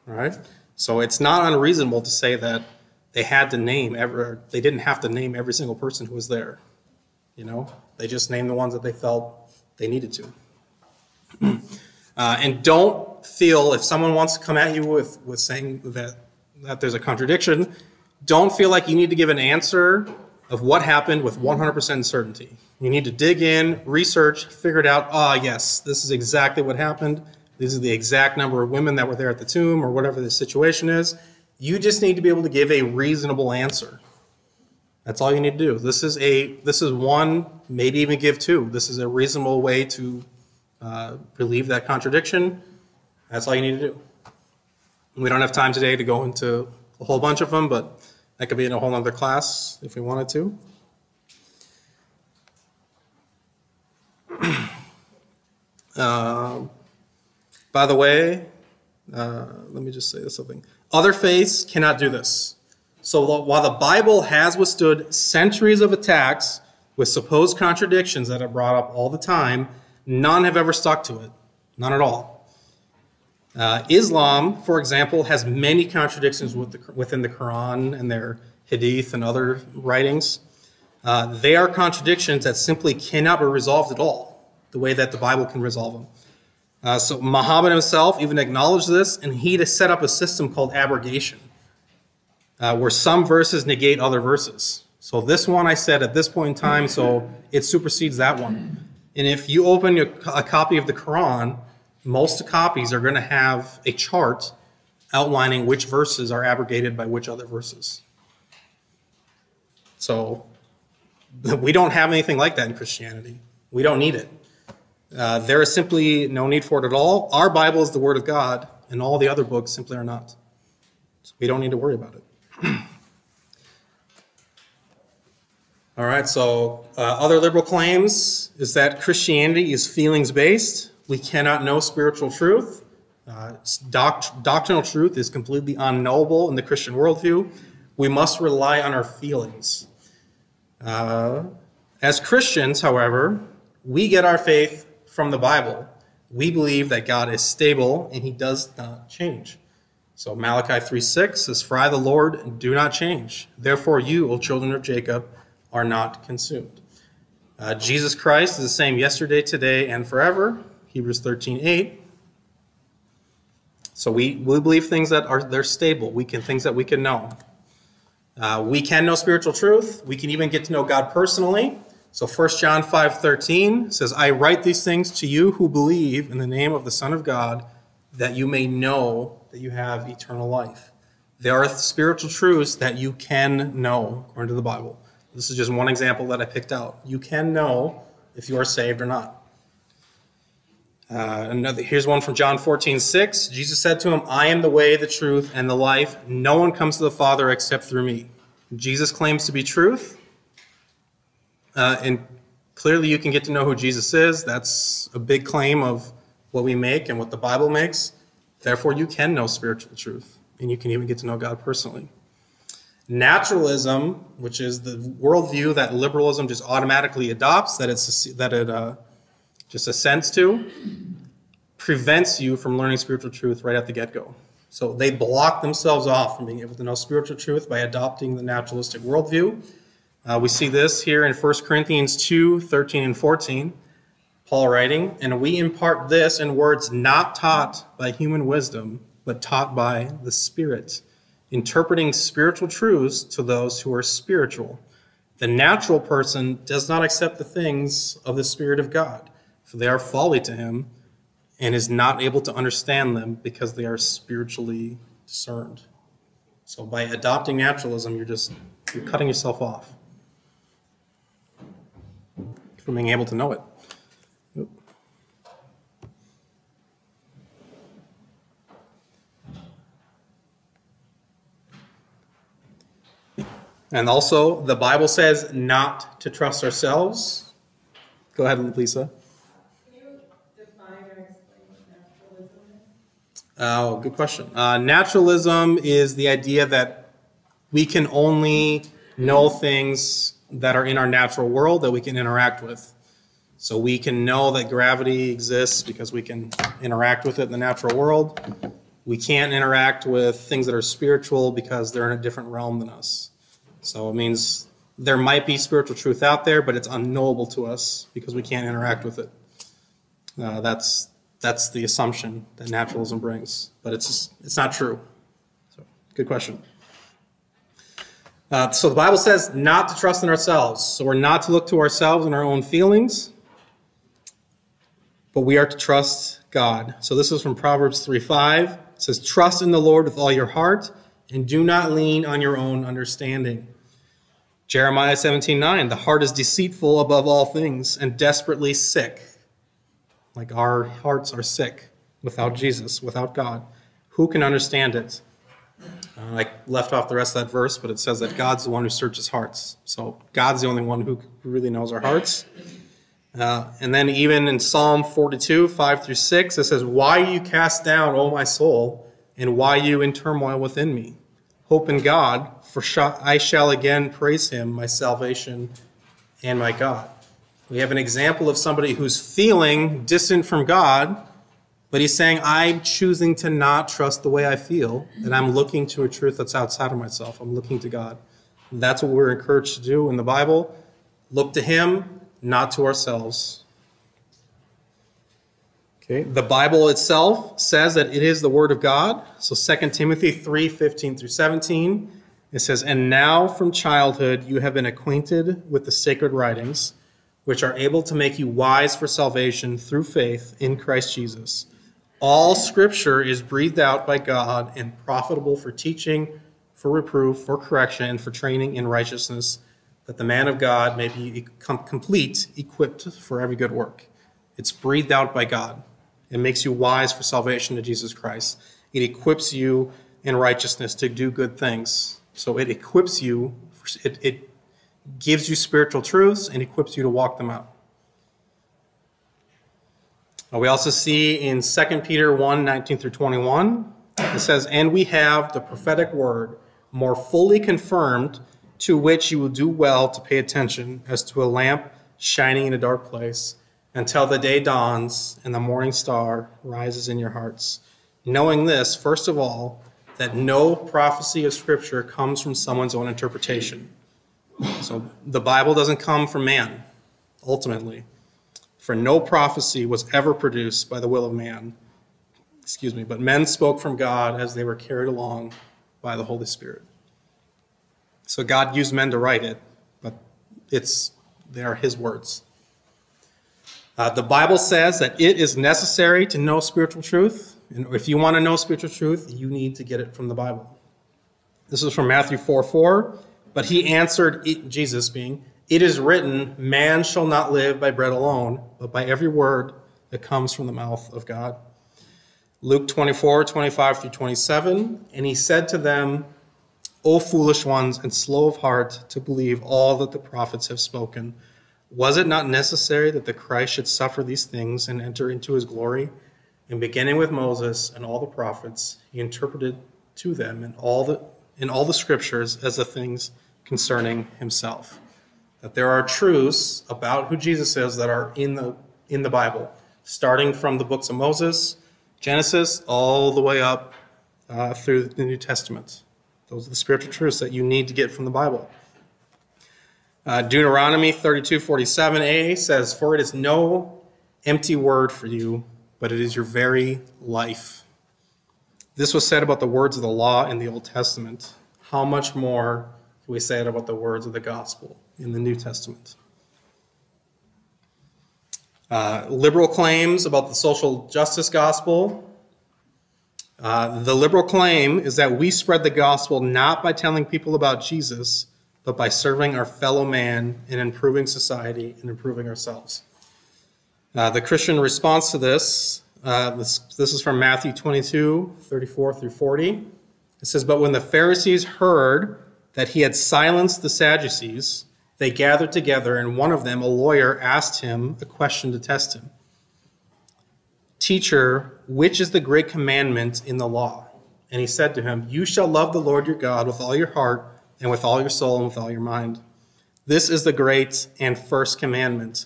All right? So it's not unreasonable to say that they had to name ever they didn't have to name every single person who was there. You know, they just named the ones that they felt they needed to. (clears throat) uh, and don't feel if someone wants to come at you with, with saying that, that there's a contradiction, don't feel like you need to give an answer of what happened with 100% certainty. You need to dig in, research, figure it out. Ah, yes, this is exactly what happened. This is the exact number of women that were there at the tomb, or whatever the situation is. You just need to be able to give a reasonable answer. That's all you need to do. This is a this is one, maybe even give two. This is a reasonable way to uh, relieve that contradiction. That's all you need to do. We don't have time today to go into a whole bunch of them, but that could be in a whole other class if we wanted to. (clears throat) Um, by the way, uh, let me just say something. Other faiths cannot do this. So while the Bible has withstood centuries of attacks with supposed contradictions that are brought up all the time, none have ever stuck to it. None at all. Uh, Islam, for example, has many contradictions with the, within the Quran and their Hadith and other writings. Uh, they are contradictions that simply cannot be resolved at all, the way that the Bible can resolve them. Uh, so Muhammad himself even acknowledged this, and he set up a system called abrogation, uh, where some verses negate other verses. So this one I said at this point in time, so it supersedes that one. And if you open a, a copy of the Quran, most copies are going to have a chart outlining which verses are abrogated by which other verses. So (laughs) we don't have anything like that in Christianity. We don't need it. Uh, there is simply no need for it at all. Our Bible is the Word of God, and all the other books simply are not. So we don't need to worry about it. (clears throat) all right, so uh, other liberal claims is that Christianity is feelings based. We cannot know spiritual truth. Uh, doct- doctrinal truth is completely unknowable in the Christian worldview. We must rely on our feelings. Uh, as Christians, however, we get our faith from the Bible. We believe that God is stable and he does not change. So Malachi 3:6 says, For I, the Lord, do not change. Therefore, you, O children of Jacob, are not consumed. Uh, Jesus Christ is the same yesterday, today, and forever. Hebrews 13:8. So we, we believe things that are they're stable. We can things that we can know. Uh, we can know spiritual truth. We can even get to know God personally. So 1 John 5:13 says, "I write these things to you who believe in the name of the Son of God, that you may know that you have eternal life." There are spiritual truths that you can know according to the Bible. This is just one example that I picked out. You can know if you are saved or not. Uh, another, here's one from John 14, 6. Jesus said to him, I am the way, the truth, and the life. No one comes to the Father except through me. Jesus claims to be truth. Uh, and clearly, you can get to know who Jesus is. That's a big claim of what we make and what the Bible makes. Therefore, you can know spiritual truth, and you can even get to know God personally. Naturalism, which is the worldview that liberalism just automatically adopts, that, it's, that it uh, just assents to, prevents you from learning spiritual truth right at the get go. So they block themselves off from being able to know spiritual truth by adopting the naturalistic worldview. Uh, we see this here in 1 Corinthians 2 13 and 14. Paul writing, and we impart this in words not taught by human wisdom, but taught by the Spirit, interpreting spiritual truths to those who are spiritual. The natural person does not accept the things of the Spirit of God for they are folly to him, and is not able to understand them because they are spiritually discerned. So by adopting naturalism, you're just you're cutting yourself off from being able to know it. And also, the Bible says not to trust ourselves. Go ahead, Lisa. Can you define or explain what naturalism is? Oh, good question. Uh, naturalism is the idea that we can only know things that are in our natural world that we can interact with. So we can know that gravity exists because we can interact with it in the natural world. We can't interact with things that are spiritual because they're in a different realm than us. So it means there might be spiritual truth out there, but it's unknowable to us because we can't interact with it. Uh, that's that's the assumption that naturalism brings, but it's it's not true. So, good question. Uh, so the Bible says not to trust in ourselves. So we're not to look to ourselves and our own feelings, but we are to trust God. So this is from Proverbs 3 5. It says, Trust in the Lord with all your heart and do not lean on your own understanding. Jeremiah 17 9, the heart is deceitful above all things and desperately sick. Like our hearts are sick without Jesus, without God. Who can understand it? Uh, I left off the rest of that verse, but it says that God's the one who searches hearts. So God's the only one who really knows our hearts. Uh, and then even in Psalm 42, 5 through 6, it says, Why you cast down, O my soul, and why you in turmoil within me? Hope in God, for I shall again praise him, my salvation and my God. We have an example of somebody who's feeling distant from God, but he's saying, I'm choosing to not trust the way I feel, and I'm looking to a truth that's outside of myself. I'm looking to God. And that's what we're encouraged to do in the Bible. Look to him, not to ourselves. Okay, the Bible itself says that it is the Word of God. So 2 Timothy 3 15 through 17, it says, And now from childhood you have been acquainted with the sacred writings, which are able to make you wise for salvation through faith in Christ Jesus. All scripture is breathed out by God and profitable for teaching, for reproof, for correction, and for training in righteousness, that the man of God may be complete, equipped for every good work. It's breathed out by God. It makes you wise for salvation to Jesus Christ. It equips you in righteousness to do good things. So it equips you, it, it gives you spiritual truths and equips you to walk them out. Uh, we also see in 2 Peter 1 19 through 21, it says, And we have the prophetic word more fully confirmed, to which you will do well to pay attention, as to a lamp shining in a dark place, until the day dawns and the morning star rises in your hearts. Knowing this, first of all, that no prophecy of Scripture comes from someone's own interpretation. So the Bible doesn't come from man, ultimately. For no prophecy was ever produced by the will of man. Excuse me, but men spoke from God as they were carried along by the Holy Spirit. So God used men to write it, but it's they are his words. Uh, the Bible says that it is necessary to know spiritual truth. And if you want to know spiritual truth, you need to get it from the Bible. This is from Matthew 4 4. But he answered, Jesus being, it is written, Man shall not live by bread alone, but by every word that comes from the mouth of God. Luke 24, 25 through 27. And he said to them, O foolish ones, and slow of heart to believe all that the prophets have spoken. Was it not necessary that the Christ should suffer these things and enter into his glory? And beginning with Moses and all the prophets, he interpreted to them in all the, in all the scriptures as the things concerning himself that there are truths about who Jesus is that are in the in the Bible, starting from the books of Moses, Genesis, all the way up uh, through the New Testament. Those are the spiritual truths that you need to get from the Bible. Uh, Deuteronomy 32 47a says, For it is no empty word for you, but it is your very life. This was said about the words of the law in the Old Testament. How much more can we say it about the words of the gospel? In the New Testament. Uh, liberal claims about the social justice gospel. Uh, the liberal claim is that we spread the gospel not by telling people about Jesus, but by serving our fellow man and improving society and improving ourselves. Uh, the Christian response to this, uh, this, this is from Matthew 22, 34 through 40. It says, But when the Pharisees heard that he had silenced the Sadducees, they gathered together, and one of them, a lawyer, asked him a question to test him Teacher, which is the great commandment in the law? And he said to him, You shall love the Lord your God with all your heart, and with all your soul, and with all your mind. This is the great and first commandment.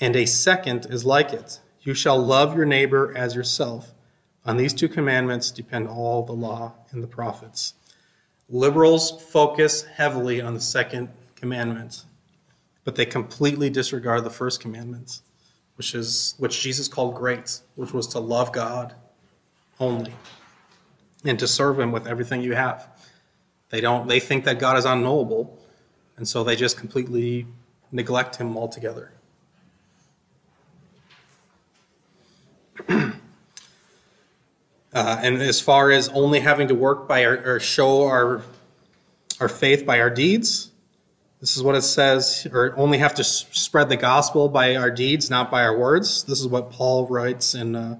And a second is like it You shall love your neighbor as yourself. On these two commandments depend all the law and the prophets. Liberals focus heavily on the second commandment but they completely disregard the first commandment, which is which Jesus called great, which was to love God only and to serve him with everything you have. They don't they think that God is unknowable, and so they just completely neglect him altogether. (clears throat) Uh, and as far as only having to work by our, or show our, our faith by our deeds, this is what it says, or only have to spread the gospel by our deeds, not by our words. This is what Paul writes in uh,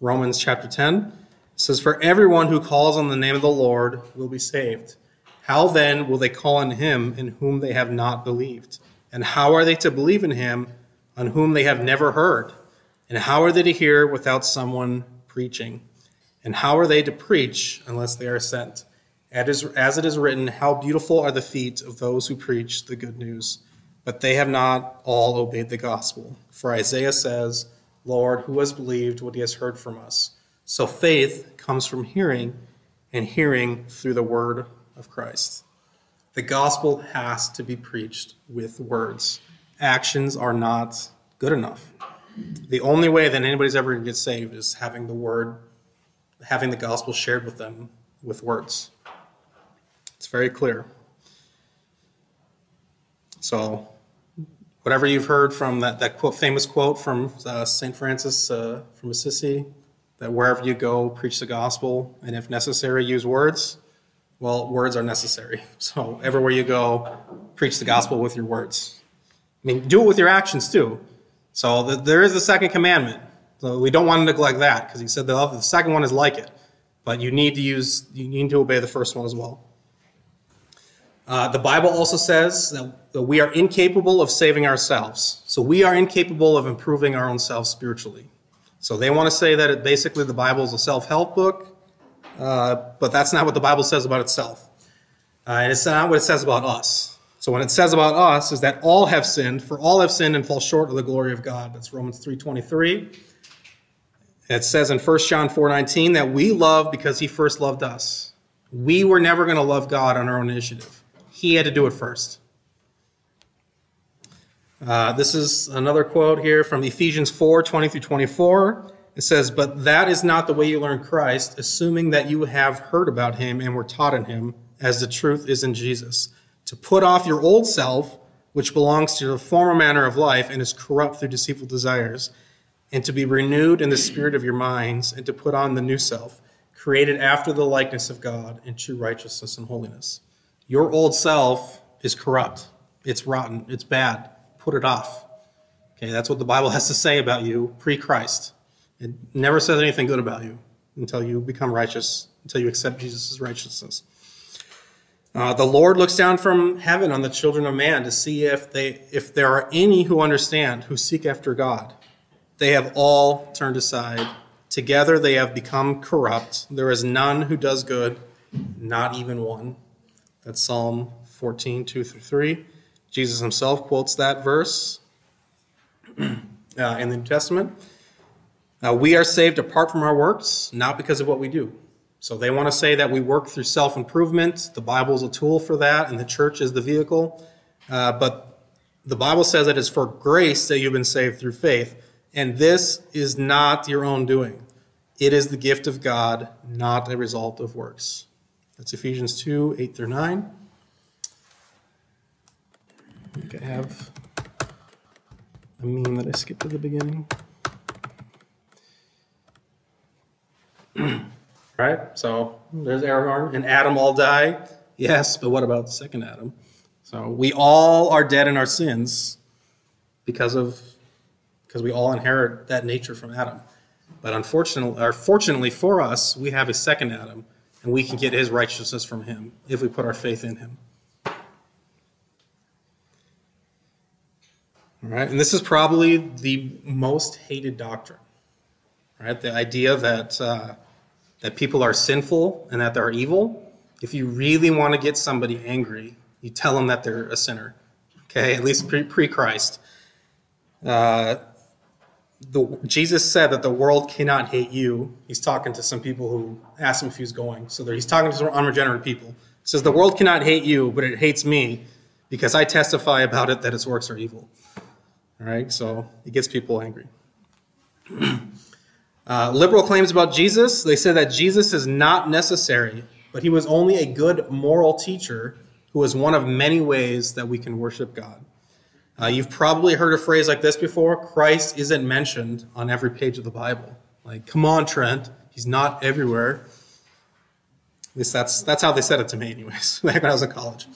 Romans chapter 10. It says, For everyone who calls on the name of the Lord will be saved. How then will they call on him in whom they have not believed? And how are they to believe in him on whom they have never heard? And how are they to hear without someone preaching? And how are they to preach unless they are sent? As it is written, How beautiful are the feet of those who preach the good news. But they have not all obeyed the gospel. For Isaiah says, Lord, who has believed what he has heard from us? So faith comes from hearing, and hearing through the word of Christ. The gospel has to be preached with words. Actions are not good enough. The only way that anybody's ever going to get saved is having the word, having the gospel shared with them with words. It's very clear. So, whatever you've heard from that, that quote, famous quote from uh, St. Francis uh, from Assisi, that wherever you go, preach the gospel, and if necessary, use words. Well, words are necessary. (laughs) So, everywhere you go, preach the gospel with your words. I mean, do it with your actions too. So, the, there is the second commandment. So, we don't want to neglect that because he said the, the second one is like it. But you need to use, you need to obey the first one as well. Uh, the Bible also says that, that we are incapable of saving ourselves. So we are incapable of improving our own selves spiritually. So they want to say that it, basically the Bible is a self help book, uh, but that's not what the Bible says about itself. Uh, and it's not what it says about us. So when it says about us is that all have sinned, for all have sinned and fall short of the glory of God. That's Romans 3.23. It says in 1 John 4.19 that we love because he first loved us. We were never going to love God on our own initiative. He had to do it first. Uh, this is another quote here from Ephesians 4 20 through 24. It says, But that is not the way you learn Christ, assuming that you have heard about him and were taught in him, as the truth is in Jesus. To put off your old self, which belongs to the former manner of life and is corrupt through deceitful desires, and to be renewed in the spirit of your minds, and to put on the new self, created after the likeness of God in true righteousness and holiness. Your old self is corrupt, it's rotten, it's bad. Put it off. Okay, that's what the Bible (laughs) has to say about you pre Christ. It never says anything good about you until you become righteous, until you accept Jesus' righteousness. Uh, the Lord looks down from heaven on the children of man to see if they, if there are any who understand, who seek after God. They have all turned aside. Together they have become corrupt. There is none who does good, not even one. That's Psalm 14, 2 through 3. Jesus himself quotes that verse (clears throat) uh, in the New Testament. Uh, we are saved apart from our works, not because of what we do. So they want to say that we work through self improvement. The Bible is a tool for that, and the church is the vehicle. Uh, but the Bible says that it's for grace that you've been saved through faith. And this is not your own doing, it is the gift of God, not a result of works. That's Ephesians 2 8 through 9. I think I have a meme that I skipped at the beginning. (clears throat) right? So there's Aragorn and Adam all die. Yes, but what about the second Adam? So we all are dead in our sins because of because we all inherit that nature from Adam. But unfortunately, or fortunately for us, we have a second Adam, and we can get his righteousness from him if we put our faith in him. All right, and this is probably the most hated doctrine. Right, the idea that uh, that people are sinful and that they're evil. If you really want to get somebody angry, you tell them that they're a sinner. Okay, at least pre Christ. Uh, the, Jesus said that the world cannot hate you. He's talking to some people who asked him if he was going. So he's talking to some unregenerate people. He says, The world cannot hate you, but it hates me because I testify about it that its works are evil. All right, so it gets people angry. (clears throat) uh, liberal claims about Jesus they say that Jesus is not necessary, but he was only a good moral teacher who was one of many ways that we can worship God. Uh, you've probably heard a phrase like this before Christ isn't mentioned on every page of the Bible. Like, come on, Trent, He's not everywhere. At least that's that's how they said it to me, anyways, (laughs) back when I was in college.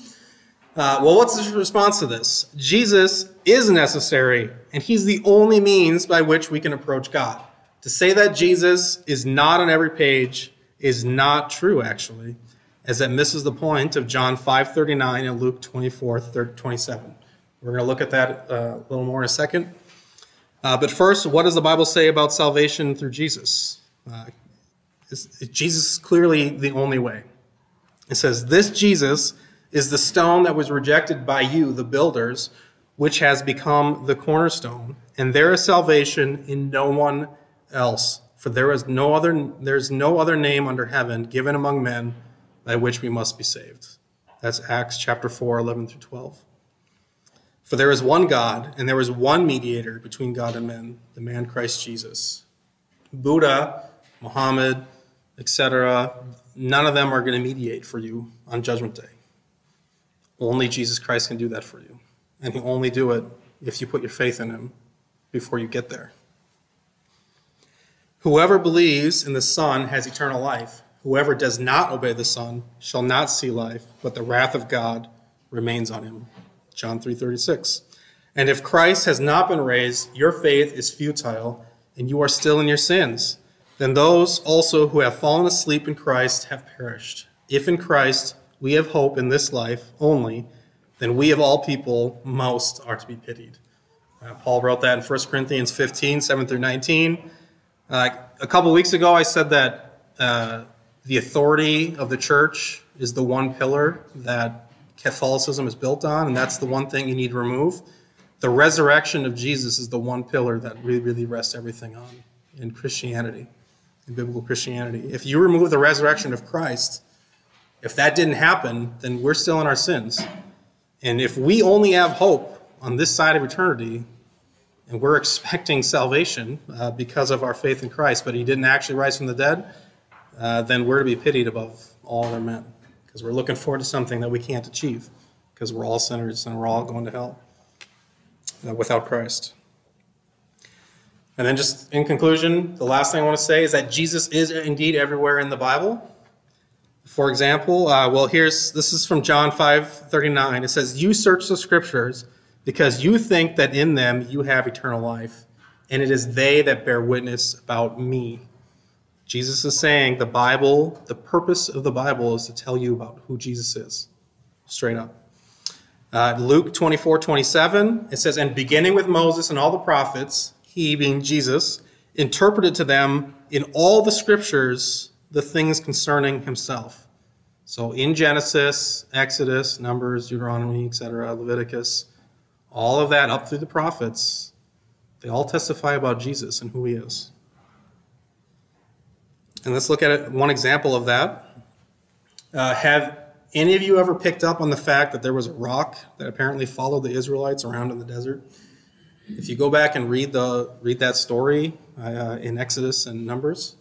Uh, well, what's the response to this? Jesus is necessary, and he's the only means by which we can approach God. To say that Jesus is not on every page is not true, actually, as that misses the point of John 5:39 and Luke 24, 27. We're going to look at that uh, a little more in a second. Uh, but first, what does the Bible say about salvation through Jesus? Uh, is, is Jesus clearly the only way. It says, This Jesus is the stone that was rejected by you, the builders, which has become the cornerstone. And there is salvation in no one else. For there is no other there's no other name under heaven given among men by which we must be saved. That's Acts chapter 4, 11 through 12. For there is one God, and there is one mediator between God and men, the man Christ Jesus. Buddha, Muhammad, etc., none of them are going to mediate for you on Judgment Day. Only Jesus Christ can do that for you. And he'll only do it if you put your faith in him before you get there. Whoever believes in the Son has eternal life. Whoever does not obey the Son shall not see life, but the wrath of God remains on him. John 3:36. And if Christ has not been raised, your faith is futile, and you are still in your sins. Then those also who have fallen asleep in Christ have perished. If in Christ we have hope in this life only, then we of all people most are to be pitied. Uh, Paul wrote that in 1 Corinthians 15, 7 through 19. Uh, a couple weeks ago, I said that uh, the authority of the church is the one pillar that Catholicism is built on, and that's the one thing you need to remove. The resurrection of Jesus is the one pillar that really, really rests everything on in Christianity, in biblical Christianity. If you remove the resurrection of Christ, if that didn't happen, then we're still in our sins. And if we only have hope on this side of eternity, and we're expecting salvation uh, because of our faith in Christ, but he didn't actually rise from the dead, uh, then we're to be pitied above all other men because we're looking forward to something that we can't achieve because we're all sinners and we're all going to hell uh, without Christ. And then, just in conclusion, the last thing I want to say is that Jesus is indeed everywhere in the Bible. For example, uh, well, here's this is from John 5 39. It says, You search the scriptures because you think that in them you have eternal life, and it is they that bear witness about me. Jesus is saying the Bible, the purpose of the Bible is to tell you about who Jesus is, straight up. Uh, Luke 24 27, it says, And beginning with Moses and all the prophets, he being Jesus, interpreted to them in all the scriptures the things concerning himself. So in Genesis, Exodus, Numbers, Deuteronomy, etc., Leviticus, all of that up through the prophets, they all testify about Jesus and who he is. And let's look at it, one example of that. Uh, have any of you ever picked up on the fact that there was a rock that apparently followed the Israelites around in the desert? If you go back and read the read that story uh, in Exodus and Numbers,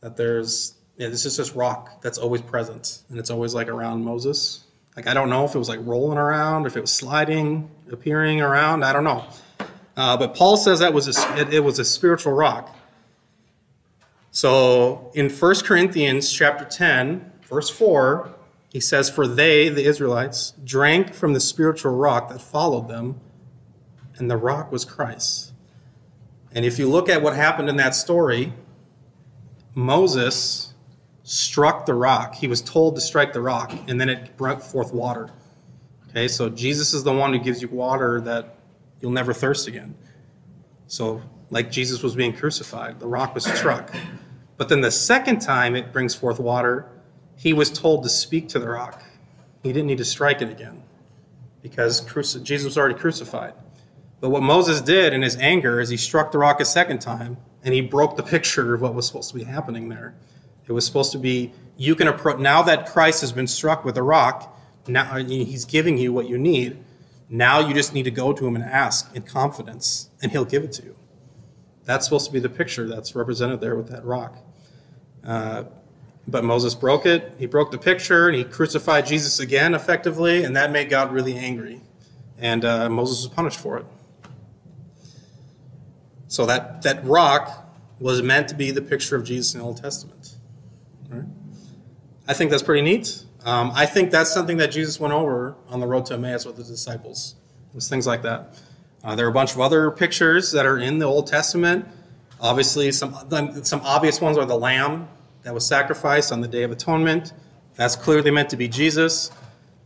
that there's yeah, this is this rock that's always present and it's always like around Moses. Like I don't know if it was like rolling around, if it was sliding, appearing around. I don't know. Uh, but Paul says that was a, it, it was a spiritual rock. So in 1 Corinthians chapter 10, verse 4, he says, For they, the Israelites, drank from the spiritual rock that followed them, and the rock was Christ. And if you look at what happened in that story, Moses struck the rock. He was told to strike the rock, and then it brought forth water. Okay, so Jesus is the one who gives you water that you'll never thirst again. So, like Jesus was being crucified, the rock was struck. But then the second time it brings forth water, he was told to speak to the rock. He didn't need to strike it again because Jesus was already crucified. But what Moses did in his anger is he struck the rock a second time and he broke the picture of what was supposed to be happening there. It was supposed to be you can approach now that Christ has been struck with a rock. Now uh, he's giving you what you need. Now you just need to go to him and ask in confidence, and he'll give it to you. That's supposed to be the picture that's represented there with that rock. Uh, but Moses broke it. He broke the picture, and he crucified Jesus again, effectively, and that made God really angry. And uh, Moses was punished for it. So that, that rock was meant to be the picture of Jesus in the Old Testament. Right? I think that's pretty neat. Um, I think that's something that Jesus went over on the road to Emmaus with the disciples. It was things like that. Uh, there are a bunch of other pictures that are in the Old Testament. Obviously, some some obvious ones are the lamb that was sacrificed on the Day of Atonement. That's clearly meant to be Jesus.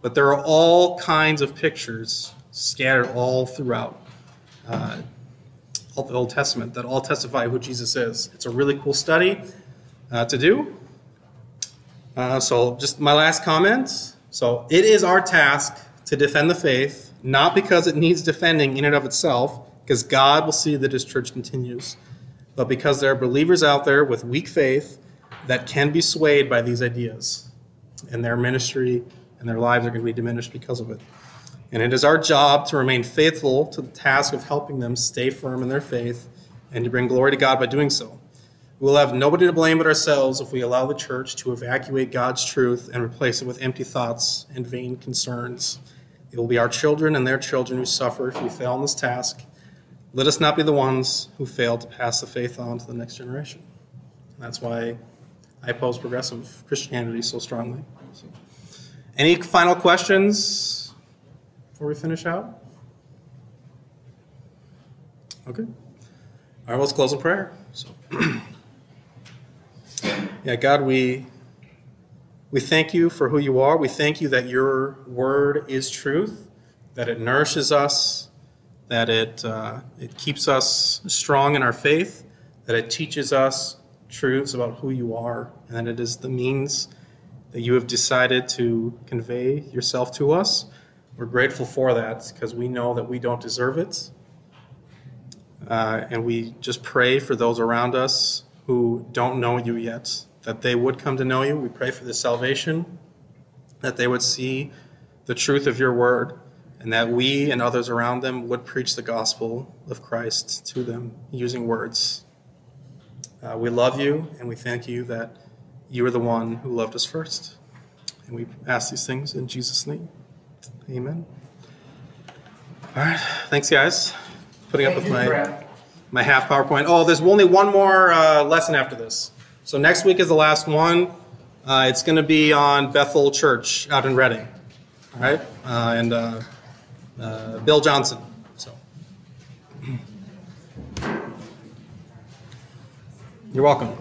But there are all kinds of pictures scattered all throughout uh, the Old Testament that all testify who Jesus is. It's a really cool study uh, to do. Uh, so, just my last comment. So, it is our task to defend the faith, not because it needs defending in and of itself, because God will see that His church continues, but because there are believers out there with weak faith that can be swayed by these ideas, and their ministry and their lives are going to be diminished because of it. And it is our job to remain faithful to the task of helping them stay firm in their faith and to bring glory to God by doing so. We will have nobody to blame but ourselves if we allow the church to evacuate God's truth and replace it with empty thoughts and vain concerns. It will be our children and their children who suffer if we fail in this task. Let us not be the ones who fail to pass the faith on to the next generation. That's why I oppose progressive Christianity so strongly. So, any final questions before we finish out? Okay. All right, well, let's close in prayer. So. (clears throat) Yeah, God, we we thank you for who you are. We thank you that your word is truth, that it nourishes us, that it uh, it keeps us strong in our faith, that it teaches us truths about who you are, and that it is the means that you have decided to convey yourself to us. We're grateful for that because we know that we don't deserve it. Uh, and we just pray for those around us who don't know you yet, that they would come to know you. We pray for the salvation, that they would see the truth of your word, and that we and others around them would preach the gospel of Christ to them using words. Uh, we love you, and we thank you that you are the one who loved us first. And we ask these things in Jesus' name. Amen. All right. Thanks, guys. Putting up with my my half PowerPoint. Oh, there's only one more uh, lesson after this. So next week is the last one. Uh, it's going to be on Bethel Church out in Redding. All right, uh, and uh, uh, Bill Johnson. So you're welcome.